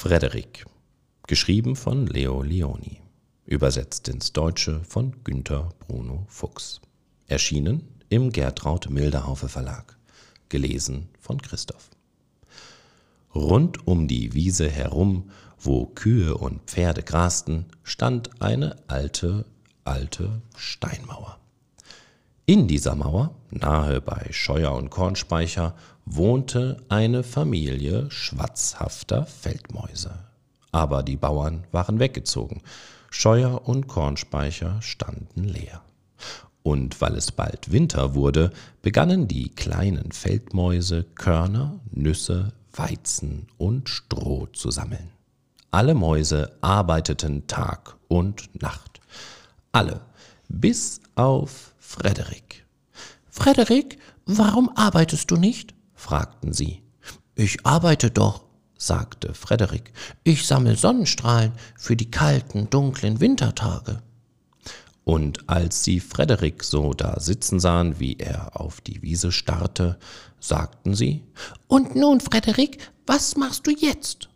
Frederik, geschrieben von Leo Leoni, übersetzt ins Deutsche von Günter Bruno Fuchs. Erschienen im Gertraud Milderhaufe Verlag. Gelesen von Christoph. Rund um die Wiese herum, wo Kühe und Pferde grasten, stand eine alte, alte Steinmauer. In dieser Mauer, nahe bei Scheuer und Kornspeicher, wohnte eine Familie schwatzhafter Feldmäuse. Aber die Bauern waren weggezogen, Scheuer und Kornspeicher standen leer. Und weil es bald Winter wurde, begannen die kleinen Feldmäuse Körner, Nüsse, Weizen und Stroh zu sammeln. Alle Mäuse arbeiteten Tag und Nacht. Alle, bis auf Frederik. Frederik, warum arbeitest du nicht? fragten sie. Ich arbeite doch, sagte Frederik. Ich sammle Sonnenstrahlen für die kalten, dunklen Wintertage. Und als sie Frederik so da sitzen sahen, wie er auf die Wiese starrte, sagten sie Und nun, Frederik, was machst du jetzt?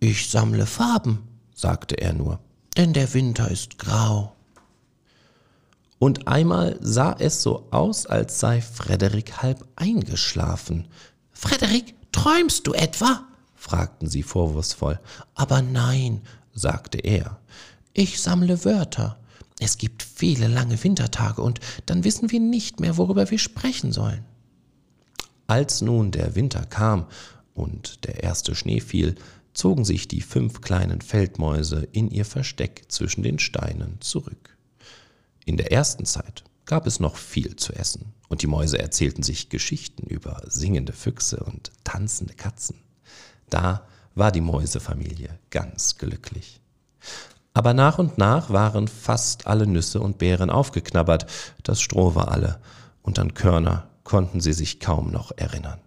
Ich sammle Farben, sagte er nur, denn der Winter ist grau. Und einmal sah es so aus, als sei Frederik halb eingeschlafen. Frederik, träumst du etwa? fragten sie vorwurfsvoll. Aber nein, sagte er. Ich sammle Wörter. Es gibt viele lange Wintertage und dann wissen wir nicht mehr, worüber wir sprechen sollen. Als nun der Winter kam und der erste Schnee fiel, zogen sich die fünf kleinen Feldmäuse in ihr Versteck zwischen den Steinen zurück. In der ersten Zeit gab es noch viel zu essen, und die Mäuse erzählten sich Geschichten über singende Füchse und tanzende Katzen. Da war die Mäusefamilie ganz glücklich. Aber nach und nach waren fast alle Nüsse und Beeren aufgeknabbert, das Stroh war alle, und an Körner konnten sie sich kaum noch erinnern.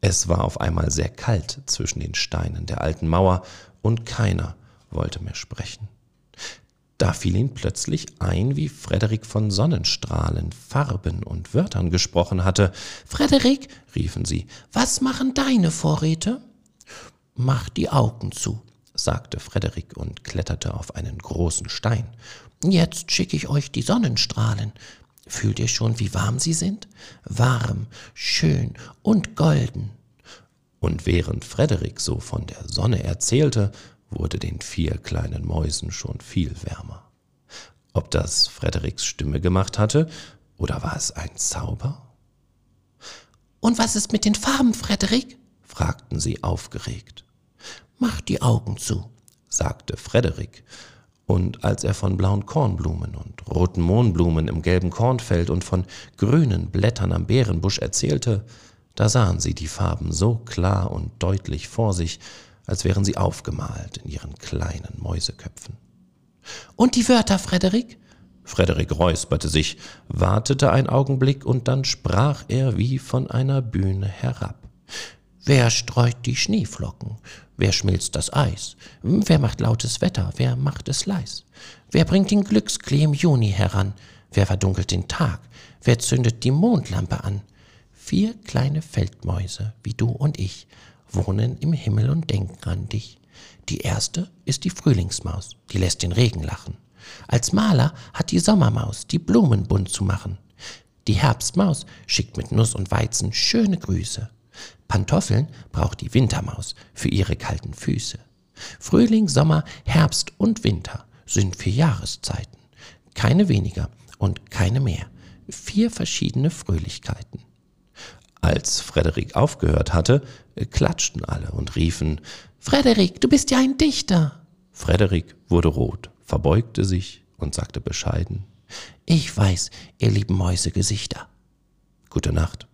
Es war auf einmal sehr kalt zwischen den Steinen der alten Mauer, und keiner wollte mehr sprechen. Da fiel ihm plötzlich ein, wie Frederik von Sonnenstrahlen, Farben und Wörtern gesprochen hatte. Frederik, riefen sie, was machen deine Vorräte? Mach die Augen zu, sagte Frederik und kletterte auf einen großen Stein. Jetzt schicke ich euch die Sonnenstrahlen. Fühlt ihr schon, wie warm sie sind? Warm, schön und golden. Und während Frederik so von der Sonne erzählte, wurde den vier kleinen Mäusen schon viel wärmer. Ob das Frederiks Stimme gemacht hatte, oder war es ein Zauber? Und was ist mit den Farben, Frederik? fragten sie aufgeregt. Mach die Augen zu, sagte Frederik, und als er von blauen Kornblumen und roten Mohnblumen im gelben Kornfeld und von grünen Blättern am Beerenbusch erzählte, da sahen sie die Farben so klar und deutlich vor sich, als wären sie aufgemalt in ihren kleinen Mäuseköpfen. Und die Wörter, Frederik? Frederik räusperte sich, wartete einen Augenblick und dann sprach er wie von einer Bühne herab. Wer streut die Schneeflocken? Wer schmilzt das Eis? Wer macht lautes Wetter? Wer macht es leis? Wer bringt den Glücksklee im Juni heran? Wer verdunkelt den Tag? Wer zündet die Mondlampe an? Vier kleine Feldmäuse, wie du und ich, wohnen im Himmel und denken an dich. Die erste ist die Frühlingsmaus, die lässt den Regen lachen. Als Maler hat die Sommermaus die Blumen bunt zu machen. Die Herbstmaus schickt mit Nuss und Weizen schöne Grüße. Pantoffeln braucht die Wintermaus für ihre kalten Füße. Frühling, Sommer, Herbst und Winter sind vier Jahreszeiten. Keine weniger und keine mehr. Vier verschiedene Fröhlichkeiten. Als Frederik aufgehört hatte, klatschten alle und riefen Frederik, du bist ja ein Dichter. Frederik wurde rot, verbeugte sich und sagte bescheiden Ich weiß, ihr lieben Mäusegesichter. Gute Nacht.